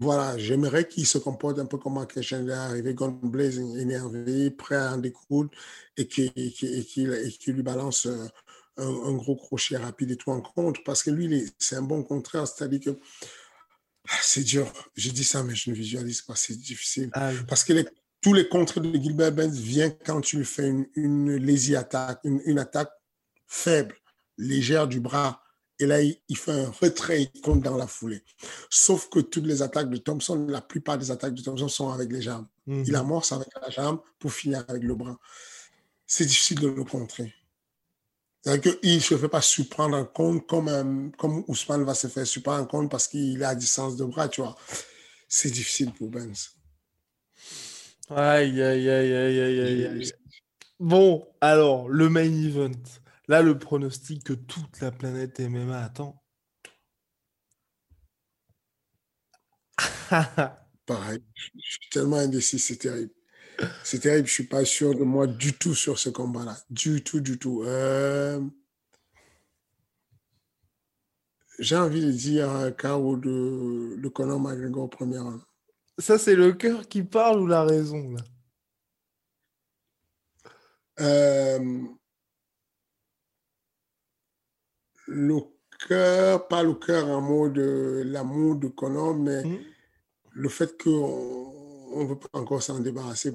Voilà, j'aimerais qu'il se comporte un peu comme un Chandler, arrivé Gone Blazing, énervé, prêt à en découdre et qu'il lui balance euh, un, gros crochet rapide et tout en contre. Parce que lui, c'est un bon contraire, c'est-à-dire que ah, c'est dur. Je dis ça, mais je ne visualise pas, c'est difficile. Ah parce que tous les contres de Gilbert Benz viennent quand tu lui fais une, une lazy attaque, une, une attaque faible, légère du bras et là, il, fait un retrait, il compte dans la foulée. Sauf que toutes les attaques de Thompson, la plupart des attaques de Thompson sont avec les jambes. Mhm. Il amorce avec la jambe pour finir avec le bras. C'est difficile de le contrer. Il ne se fait pas surprendre en compte comme, comme Ousmane va se faire surprendre en compte parce qu'il est à distance de bras, tu vois. C'est difficile pour Benz. Aïe, aïe, aïe, aïe, aïe, aïe. Bon, alors, le main event. Là, le pronostic que toute la planète MMA attend. Pareil, je suis tellement indécis, c'est terrible. C'est terrible, je ne suis pas sûr de moi du tout sur ce combat-là. Du tout, du tout. Euh, j'ai envie de dire un chaos de, de Conor McGregor au premier. Ça, c'est le cœur qui parle ou la raison là? Euh, le cœur, pas le cœur en mode l'amour de Conor, mais mmh. le fait qu'on ne veut pas encore s'en débarrasser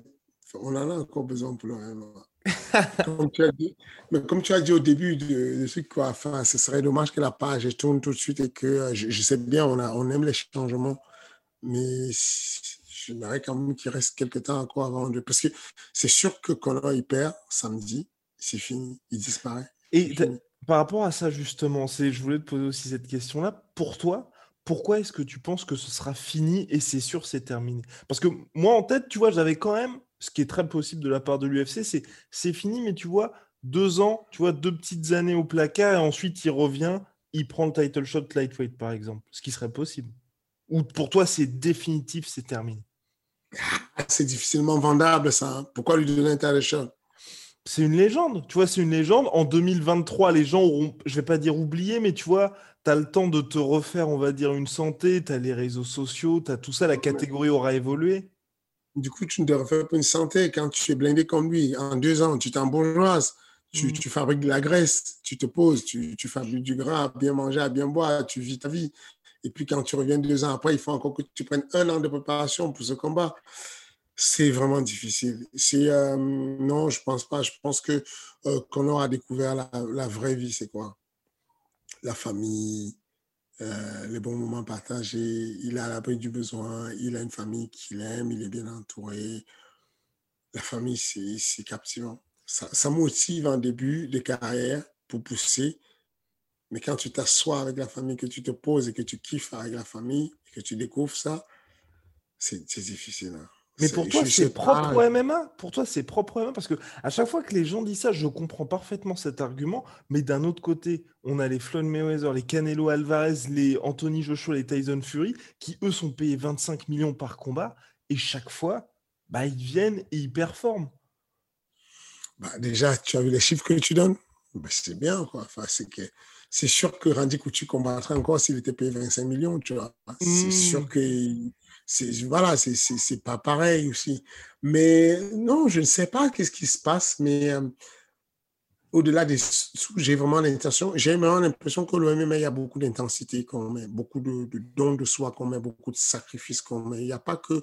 On en a encore besoin pour le MMA. comme tu as dit, mais comme tu as dit au début de, ce quoi, enfin, ce serait dommage que la page tourne tout de suite et que euh, je, sais bien, on, a, on aime les changements, mais j'aimerais quand même qu'il reste quelques temps encore avant de. Parce que c'est sûr que Conor il perd samedi, c'est fini, il disparaît. Et par rapport à ça, justement, c'est, je voulais te poser aussi cette question-là. Pour toi, pourquoi est-ce que tu penses que ce sera fini et c'est sûr, c'est terminé? Parce que moi, en tête, tu vois, j'avais quand même, ce qui est très possible de la part de l'UFC, c'est c'est fini, mais tu vois, deux ans, tu vois, deux petites années au placard et ensuite il revient, il prend le title shot lightweight, par exemple, ce qui serait possible. Ou pour toi, c'est définitif, c'est terminé? Ah, C'est difficilement vendable, ça. Hein. Pourquoi lui donner un title shot? C'est une légende. Tu vois, c'est une légende. En 2023, les gens auront, je vais pas dire oublié, mais tu vois, tu as le temps de te refaire, on va dire, une santé, tu as les réseaux sociaux, tu as tout ça, la catégorie aura évolué. Du coup, tu ne te refais pas une santé quand tu es blindé comme lui. En deux ans, tu t'embourgeoises, tu, mm. tu fabriques de la graisse, tu te poses, tu, tu fabriques du gras, à bien manger, à bien boire, tu vis ta vie. Et puis quand tu reviens deux ans après, il faut encore que tu prennes un an de préparation pour ce combat. C'est vraiment difficile. Euh, non, je pense pas. Je pense que euh, qu'on aura découvert la, vraie vie, c'est quoi? La famille, euh, les bons moments partagés. Il a l'abri du besoin. Il a une famille qu'il aime. Il est bien entouré. La famille, c'est captivant. Ça, ça motive en début de carrière pour pousser. Mais quand tu t'assois avec la famille, que tu te poses et que tu kiffes avec la famille, et que tu découvres ça, c'est difficile. Hein. Mais pour toi, c'est propre au MMA. Pour toi, c'est propre au MMA parce que à chaque fois que les gens disent ça, je comprends parfaitement cet argument. Mais d'un autre côté, on a les Floyd Mayweather, les Canelo Alvarez, les Anthony Joshua, les Tyson Fury, qui eux sont payés 25 millions par combat et chaque fois, bah, ils viennent et ils performent. Bah, déjà, tu as vu les chiffres que tu donnes? Bah, C'est bien, quoi. Enfin, c'est que c'est sûr que Randy Coutu combattrait encore s'il était payé 25 millions, tu vois. C'est sûr mmh. C'est voilà, c'est pas pareil aussi. Mais non, je ne sais pas qu'est-ce qui se passe, mais euh, au-delà des sous, j'ai vraiment l'intention, j'ai vraiment l'impression que le MMA, il y a beaucoup d'intensité qu'on met, beaucoup de, dons de soi qu'on met, beaucoup de sacrifices qu'on met. Il n'y a pas que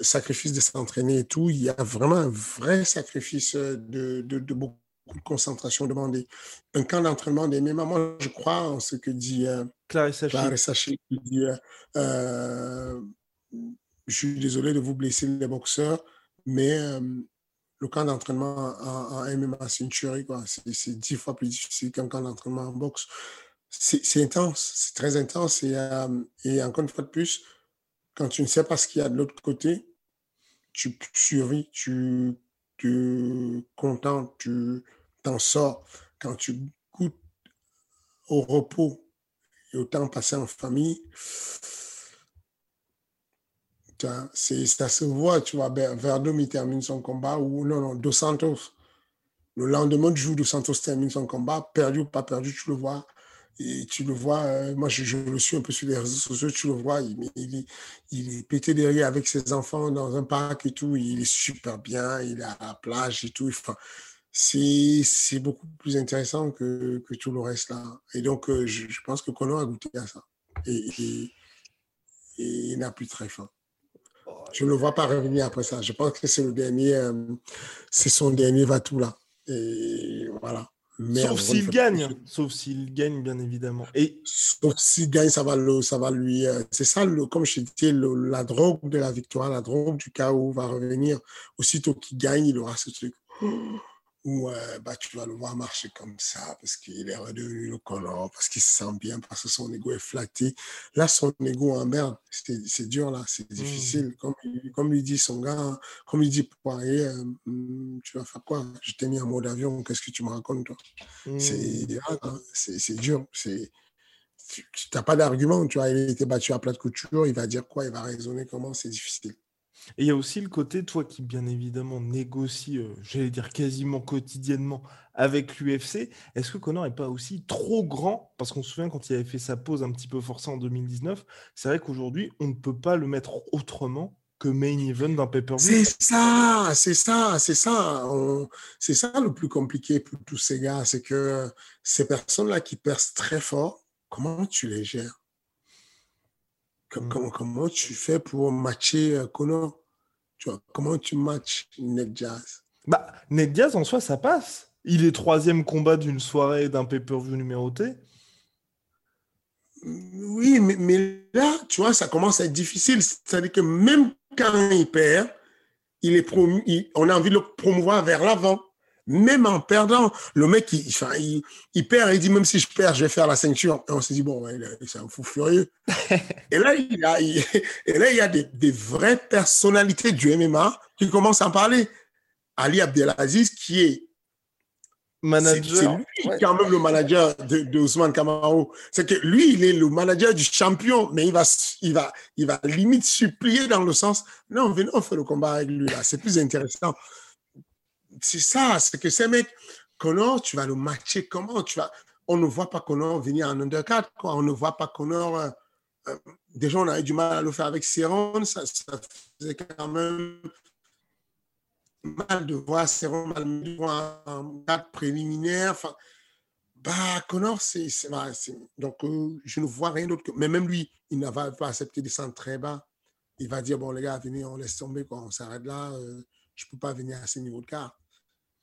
sacrifice de s'entraîner et tout, il y a vraiment un vrai sacrifice de, de, beaucoup de concentration demandée. Un camp d'entraînement des MMA, moi, je crois en ce que dit euh, Clarissa qui dit euh, euh je suis désolé de vous blesser les boxeurs, mais euh, le camp d'entraînement en, MMA, c'est une tuerie. C'est dix fois plus difficile qu'un camp d'entraînement en boxe. C'est intense, c'est très intense. Et, euh, et, encore une fois de plus, quand tu ne sais pas ce qu'il y a de l'autre côté, tu survis, tu te contentes, tu t'en sors. Quand tu goûtes au repos et au temps passé en famille, ça se voit, tu vois, Verdum, il termine son combat, ou non, non, Dos Santos. Le lendemain du jour, Dos Santos termine son combat, perdu ou pas perdu, tu le vois. Et tu le vois, euh, moi je, le suis un peu sur les réseaux sociaux, tu le vois, il, est pété derrière avec ses enfants dans un parc et tout, il est super bien, il est à la plage et tout. Enfin, c'est beaucoup plus intéressant que, que, tout le reste là. Et donc, euh, je, pense que Conor a goûté à ça. Et, et il n'a plus très faim. Je ne le vois pas revenir après ça. Je pense que c'est le dernier, euh, c'est son dernier va-tout là. Et voilà. sauf s'il gagne, sauf s'il gagne, bien évidemment. Et sauf s'il gagne, ça va, le, ça va lui. Euh, c'est ça, le, comme je disais, la drogue de la victoire, la drogue du chaos va revenir. Aussitôt qu'il gagne, il aura ce truc où euh, bah, tu vas le voir marcher comme ça parce qu'il est redevenu le color, parce qu'il se sent bien, parce que son ego est flatté. Là, son ego en merde, c'est dur là, c'est mmh. difficile. Comme, comme lui dit son gars, comme il dit Poirier, euh, mmh, tu vas faire quoi? Je t'ai mis en mode avion, qu'est-ce que tu me racontes toi? Mmh. C'est dur, c'est tu n'as pas d'argument, tu vois, il était battu à plat de couture, il va dire quoi, il va raisonner comment, c'est difficile. Et il y a aussi le côté, toi qui bien évidemment négocie, euh, j'allais dire quasiment quotidiennement avec l'UFC, est-ce que Conor n'est pas aussi trop grand? Parce qu'on se souvient quand il avait fait sa pause un petit peu forcée en 2019, c'est vrai qu'aujourd'hui, on ne peut pas le mettre autrement que main event d'un pay-per-view. C'est ça, c'est ça, c'est ça. C'est ça le plus compliqué pour tous ces gars, c'est que ces personnes-là qui percent très fort, comment tu les gères? Comment, comment, tu fais pour matcher euh, Connor? Tu vois, comment tu matches Ned Diaz? Bah, Ned Diaz, en soi, ça passe. Il est troisième combat d'une soirée d'un pay-per-view numéroté. Oui, mais, là, tu vois, ça commence à être difficile. C'est-à-dire que même quand il perd, il est promu, on a envie de le promouvoir vers l'avant. Même en perdant, le mec, il, il, il, perd, il dit même si je perds, je vais faire la ceinture. Et on s'est dit, bon, c'est un fou furieux. et là, il y a, et là, il y a des, des, vraies personnalités du MMA qui commencent à en parler. Ali Abdelaziz, qui est manager. C'est lui quand même le manager de, de Ousmane Kamaro. C'est que lui, il est le manager du champion, mais il va, il va, il va limite supplier dans le sens, non, venez, on fait le combat avec lui là, c'est plus intéressant c'est ça, c'est que ces mecs, Connor, tu vas le matcher comment? Tu vas, On ne voit pas Connor venir en undercard, quoi. On ne voit pas Connor. Euh, euh, déjà, on avait du mal à le faire avec Céron, ça, ça faisait quand même mal de voir Céron mal de voir cadre préliminaire. Enfin, bah, Connor, c'est. Donc, euh, je ne vois rien d'autre que. Mais même lui, il n'a pas accepté de descendre très bas. Il va dire bon, les gars, venez, on laisse tomber, quoi. on s'arrête là. je ne peux pas venir à ce niveau de quart.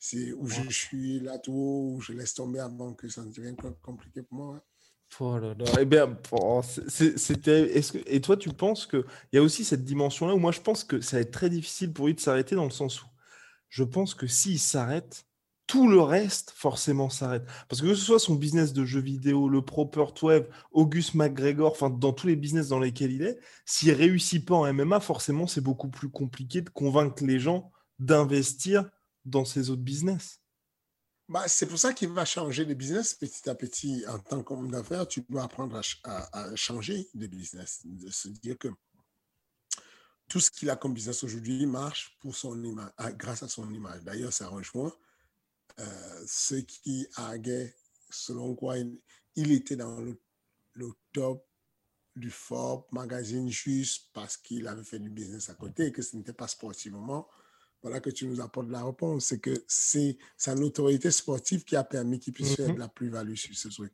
C'est où je suis là tout où je laisse tomber avant que ça ne devienne compliqué pour moi. Oh là là. Eh bien, c'était. Est-ce que et toi, tu penses que il y a aussi cette dimension-là où moi, je pense que ça va être très difficile pour lui de s'arrêter dans le sens où je pense que s'il s'arrête, tout le reste forcément s'arrête. Parce que que ce soit son business de jeux vidéo, le Proper 12, Auguste McGregor, enfin dans tous les business dans lesquels il est, s'il réussit pas en MMA, forcément c'est beaucoup plus compliqué de convaincre les gens d'investir dans ses autres business. Bah, c'est pour ça qu'il va changer de business petit à petit. En tant qu'homme d'affaires, tu dois apprendre à, changer de business. De se dire que tout ce qu'il a comme business aujourd'hui marche pour son image, grâce à son image. D'ailleurs, ça rejoint euh, ce qui a selon quoi il, était dans le, le, top du Forbes magazine juste parce qu'il avait fait du business à côté et que ce n'était pas sportivement voilà que tu nous apportes la réponse. C'est que c'est sa notoriété sportive qui a permis qu'il puisse faire mm-hmm. de la plus-value sur ce truc.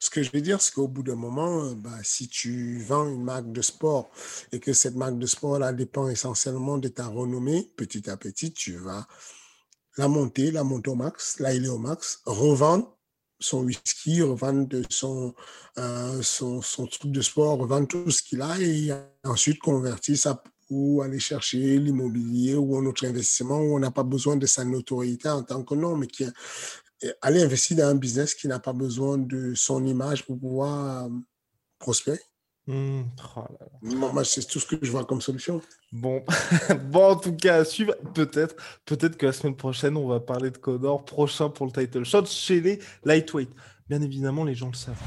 Ce que je veux dire, c'est qu'au bout d'un moment, euh, bah, si tu vends une marque de sport et que cette marque de sport là dépend essentiellement de ta renommée, petit à petit, tu vas la monter, la monter au max, il est au max, revendre son whisky, revendre son, euh, son, son, truc de sport, revendre tout ce qu'il a et ensuite convertir ça ou aller chercher l'immobilier ou un autre investissement où on n'a pas besoin de sa notoriété en tant que nom, mais qui aller investir dans un business qui n'a pas besoin de son image pour pouvoir euh, prospérer. Mmh. Oh moi, c'est tout ce que je vois comme solution. Bon, bon en tout cas, suivre. Peut-être, peut-être que la semaine prochaine, on va parler de Connor prochain pour le title shot chez les lightweight. Bien évidemment, les gens le savent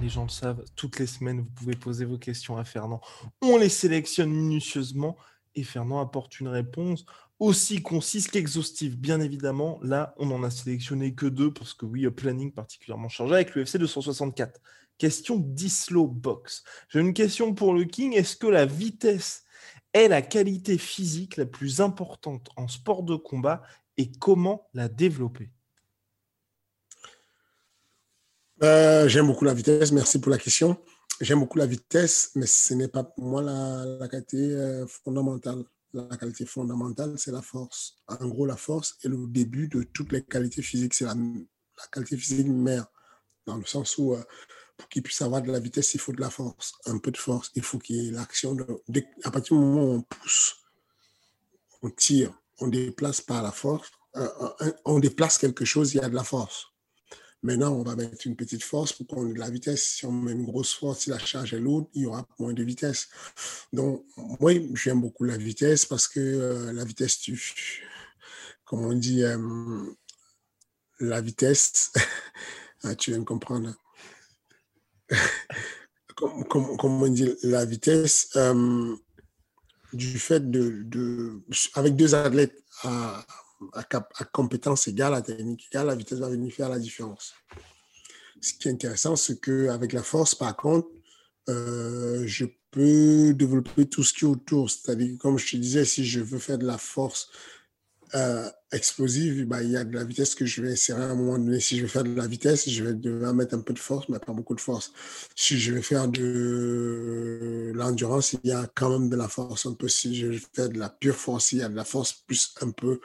les gens le savent, toutes les semaines, vous pouvez poser vos questions à Fernand. On les sélectionne minutieusement et Fernand apporte une réponse aussi concise qu'exhaustive. Bien évidemment, là, on n'en a sélectionné que deux parce que oui, planning particulièrement chargé avec l'UFC 264. Question d'Islo Box. J'ai une question pour le King. Est-ce que la vitesse est la qualité physique la plus importante en sport de combat et comment la développer? Euh, J'aime beaucoup la vitesse. Merci pour la question. J'aime beaucoup la vitesse, mais ce n'est pas pour moi la, qualité euh, fondamentale. La qualité fondamentale, c'est la force. En gros, la force est le début de toutes les qualités physiques. C'est la, qualité physique mère, dans le sens où euh, pour qu'il puisse avoir de la vitesse, il faut de la force, un peu de force. Il faut qu'il y ait l'action. À partir du moment où on pousse, on tire, on déplace par la force, on déplace quelque chose, il y a de la force. Maintenant, on va mettre une petite force pour qu'on ait de la vitesse. Si on met une grosse force, si la charge est lourde, il y aura moins de vitesse. Donc, moi, j'aime beaucoup la vitesse parce que euh, la vitesse, tu, comme on dit, la vitesse, tu viens de comprendre. comme, on dit, la vitesse, du fait de, de, avec deux athlètes à, à, compétence égale, à technique égale, la vitesse va venir faire la différence. Ce qui est intéressant, c'est qu'avec la force, par contre, euh, je peux développer tout ce qui est autour. C'est-à-dire, comme je te disais, si je veux faire de la force euh, explosive, bah, il y a de la vitesse que je vais insérer à un moment donné. Si je vais faire de la vitesse, je vais devoir mettre un peu de force, mais pas beaucoup de force. Si je vais faire de l'endurance, il y a quand même de la force un peu. Si je vais faire de la pure force, il y a de la force plus un peu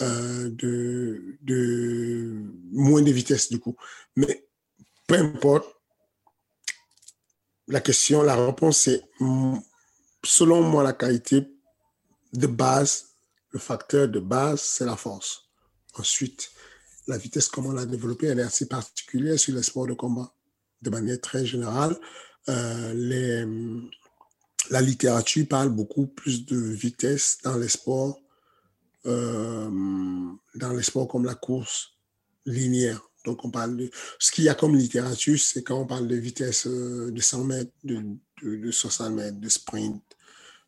euh, de, moins de vitesse du coup. Mais peu importe, la question, la réponse c'est selon moi la qualité de base le facteur de base, c'est la force. Ensuite, la vitesse, comment la développer, elle est assez particulière sur les sports de combat. De manière très générale, euh, la littérature parle beaucoup plus de vitesse dans les sports, euh, dans les sports comme la course linéaire. Donc, on parle de ce qu'il y a comme littérature, c'est quand on parle de vitesse euh, de 100 mètres, de, de, de 60 mètres, de sprint,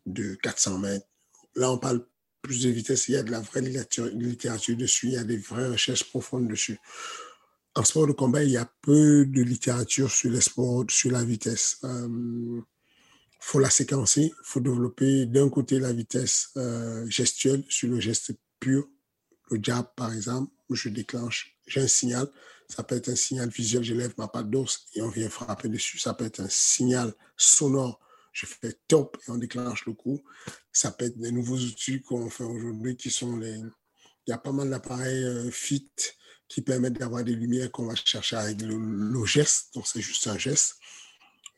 de 400 mètres. Là, on parle plus de vitesse, il y a de la vraie littérature dessus, il y a des vraies recherches profondes dessus. En sport de combat, il y a peu de littérature sur les sports, sur la vitesse. Euh, faut la séquencer, faut développer d'un côté la vitesse euh, gestuelle sur le geste pur. Le jab, par exemple, où je déclenche, j'ai un signal. Ça peut être un signal visuel, je lève ma patte d'os et on vient frapper dessus. Ça peut être un signal sonore je fais top et on déclenche le coup. Ça peut être des nouveaux outils qu'on fait aujourd'hui qui sont les. Il y a pas mal d'appareils euh, fit qui permettent d'avoir des lumières qu'on va chercher avec le, geste. Donc, c'est juste un geste.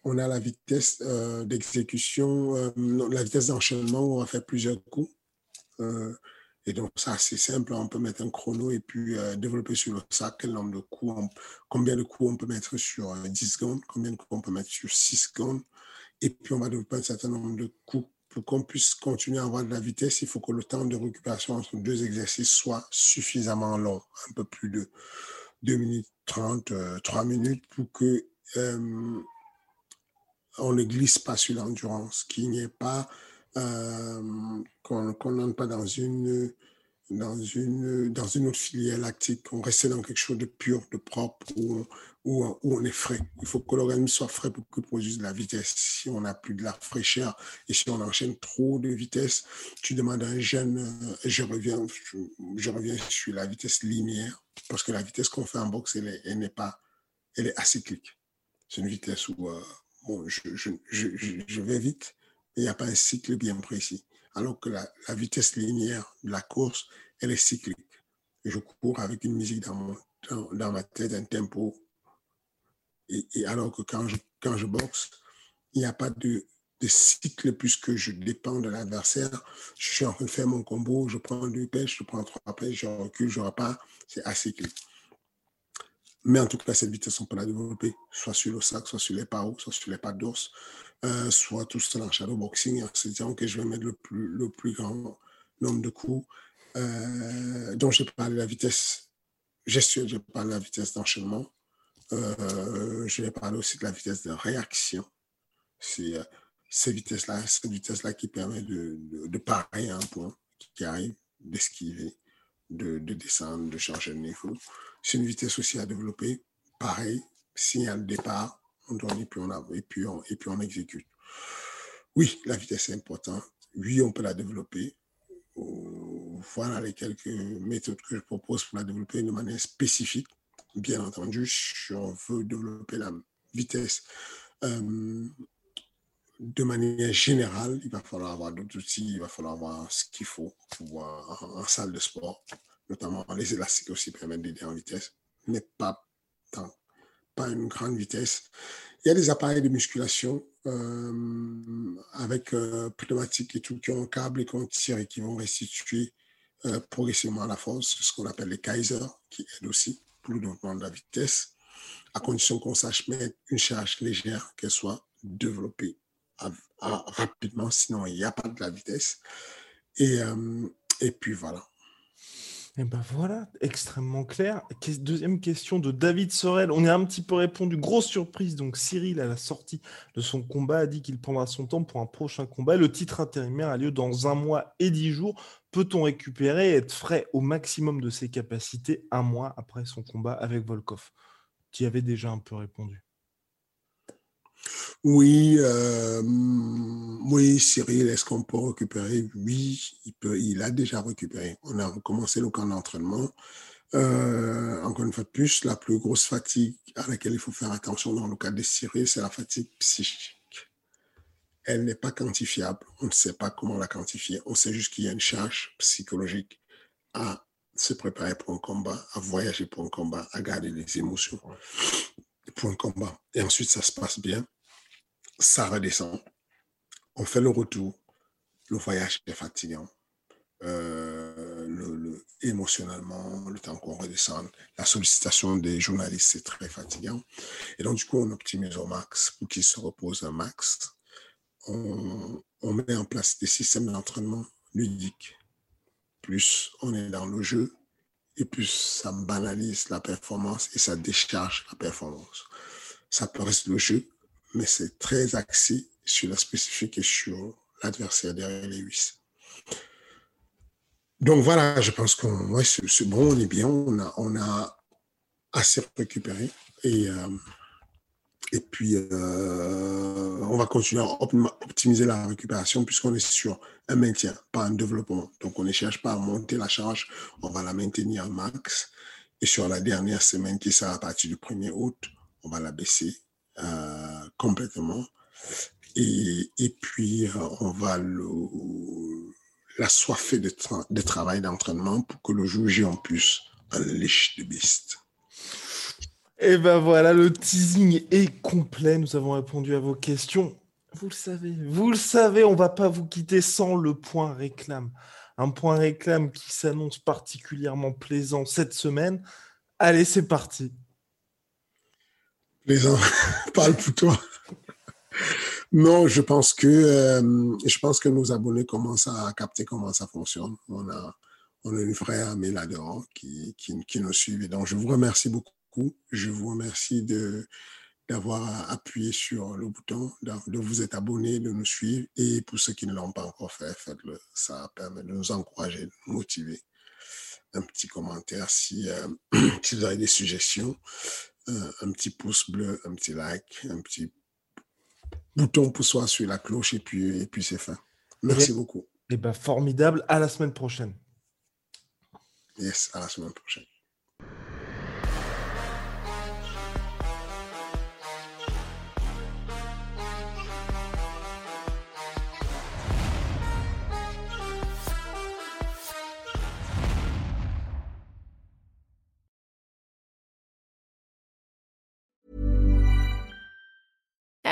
On a la vitesse euh, d'exécution, euh, la vitesse d'enchaînement où on faire plusieurs coups. et donc, ça, c'est simple. On peut mettre un chrono et puis développer sur le sac quel nombre de coups, combien de coups on peut mettre sur 10 secondes, combien de coups on peut mettre sur 6 secondes, et puis on va développer un certain nombre de coups. Pour qu'on puisse continuer à avoir de la vitesse, il faut que le temps de récupération entre deux exercices soit suffisamment long, un peu plus de 2 minutes 30, 3 euh, minutes, pour que euh, on ne glisse pas sur l'endurance, qu'il n'y ait pas, euh, qu'on n'entre pas dans une dans une, dans une autre filière lactique. On reste dans quelque chose de pur, de propre, où, où, on est frais. Il faut que l'organisme soit frais pour qu'il produise de la vitesse. Si on n'a plus de la fraîcheur et si on enchaîne trop de vitesse, tu demandes à un jeune, euh, je reviens, je, reviens sur la vitesse linéaire, parce que la vitesse qu'on fait en boxe, elle n'est pas, elle est acyclique. C'est une vitesse où, euh, je, vais vite, mais il n'y a pas un cycle bien précis alors que la, vitesse linéaire de la course, elle est cyclique. je cours avec une musique dans, ma tête, un tempo. Et, alors que quand je, boxe, il n'y a pas de, de cycle puisque je dépends de l'adversaire. Je suis en train de faire mon combo, je prends deux pêches, je prends trois pêches, je recule, je repars. C'est acyclique. Mais en tout cas, cette vitesse, on peut la développer, soit sur le sac, soit sur les paros, soit sur les pattes d'os, euh, soit tout seul en shadowboxing, en se disant que je vais mettre le plus, grand nombre de coups. Euh, dont j'ai parlé de la vitesse gestuelle, j'ai parlé de la vitesse d'enchaînement. Euh, je vais parler aussi de la vitesse de réaction. C'est euh, vitesse-là, cette vitesse-là qui permet de, parer un point qui arrive, d'esquiver, de, de, descendre, de changer de niveau. C'est une vitesse aussi à développer. Pareil, signal départ, on donne et puis on, et puis on, et puis on exécute. Oui, la vitesse est importante. Oui, on peut la développer. Voilà les quelques méthodes que je propose pour la développer de manière spécifique. Bien entendu, si on veut développer la vitesse euh, de manière générale, il va falloir avoir d'autres outils, il va falloir avoir ce qu'il faut pour en, en, salle de sport, notamment les élastiques aussi permettent d'aider en vitesse, mais pas tant pas une grande vitesse. Il y a des appareils de musculation euh, avec euh, pneumatique et tout qui ont un câble et qui tire et qui vont restituer euh, progressivement la force, ce qu'on appelle les Kaiser, qui aident aussi pour le développement de la vitesse, à condition qu'on sache mettre une charge légère, qu'elle soit développée rapidement, sinon il n'y a pas de la vitesse. Et, et puis voilà. Et ben voilà, extrêmement clair. Deuxième question de David Sorel. On est un petit peu répondu. Grosse surprise. Donc, Cyril, à la sortie de son combat, a dit qu'il prendra son temps pour un prochain combat. Le titre intérimaire a lieu dans un mois et dix jours. Peut-on récupérer et être frais au maximum de ses capacités un mois après son combat avec Volkov? Tu y avais déjà un peu répondu. Oui, euh, oui, Cyril, est-ce qu'on peut récupérer? Oui, il, peut, il a déjà récupéré. On a recommencé le camp d'entraînement. Euh, encore une fois de plus, la plus grosse fatigue à laquelle il faut faire attention dans le cas de Cyril, c'est la fatigue psychique. Elle n'est pas quantifiable. On ne sait pas comment la quantifier. On sait juste qu'il y a une charge psychologique à se préparer pour un combat, à voyager pour un combat, à garder les émotions pour un combat. Et ensuite, ça se passe bien ça redescend. On fait le retour. Le voyage est fatigant. Euh, le, émotionnellement, le temps qu'on redescende, la sollicitation des journalistes, c'est très fatigant. Et donc, du coup, on optimise au max pour qu'ils se reposent un max. On, on met en place des systèmes d'entraînement ludiques. Plus on est dans le jeu, et plus ça banalise la performance et ça décharge la performance. Ça peut rester le jeu, mais c'est très axé sur la spécifique et sur l'adversaire derrière les huit. Donc voilà, je pense qu'on ouais, c'est bon, on est bien, on a, assez récupéré et, euh, et puis euh, on va continuer à optimiser la récupération puisqu'on est sur un maintien, pas un développement. Donc on ne cherche pas à monter la charge, on va la maintenir max. Et sur la dernière semaine qui sera à partir du 1er août, on va la baisser euh, complètement. Et, et, puis, euh, on va l'assoiffer de, de travail d'entraînement pour que le jour J en plus un lèche de beast. Et ben voilà, le teasing est complet. Nous avons répondu à vos questions. Vous le savez, vous le savez, on va pas vous quitter sans le point réclame. Un point réclame qui s'annonce particulièrement plaisant cette semaine. Allez, c'est parti. Les pour toi. Non, je pense que euh, je pense que nos abonnés commencent à capter comment ça fonctionne. On a on a une vraie armée là-dedans qui, qui, nous suit. donc, je vous remercie beaucoup. Je vous remercie de d'avoir appuyé sur le bouton, de vous être abonné, de nous suivre. Et pour ceux qui ne l'ont pas encore fait, faites-le. Ça permet de nous encourager, de nous motiver. Un petit commentaire si, euh, si vous avez des suggestions un, petit pouce bleu, un petit like, un petit bouton pour soi sur la cloche et puis, et puis c'est fin. Merci beaucoup. Et eh ben, formidable. À la semaine prochaine. Yes, à la semaine prochaine.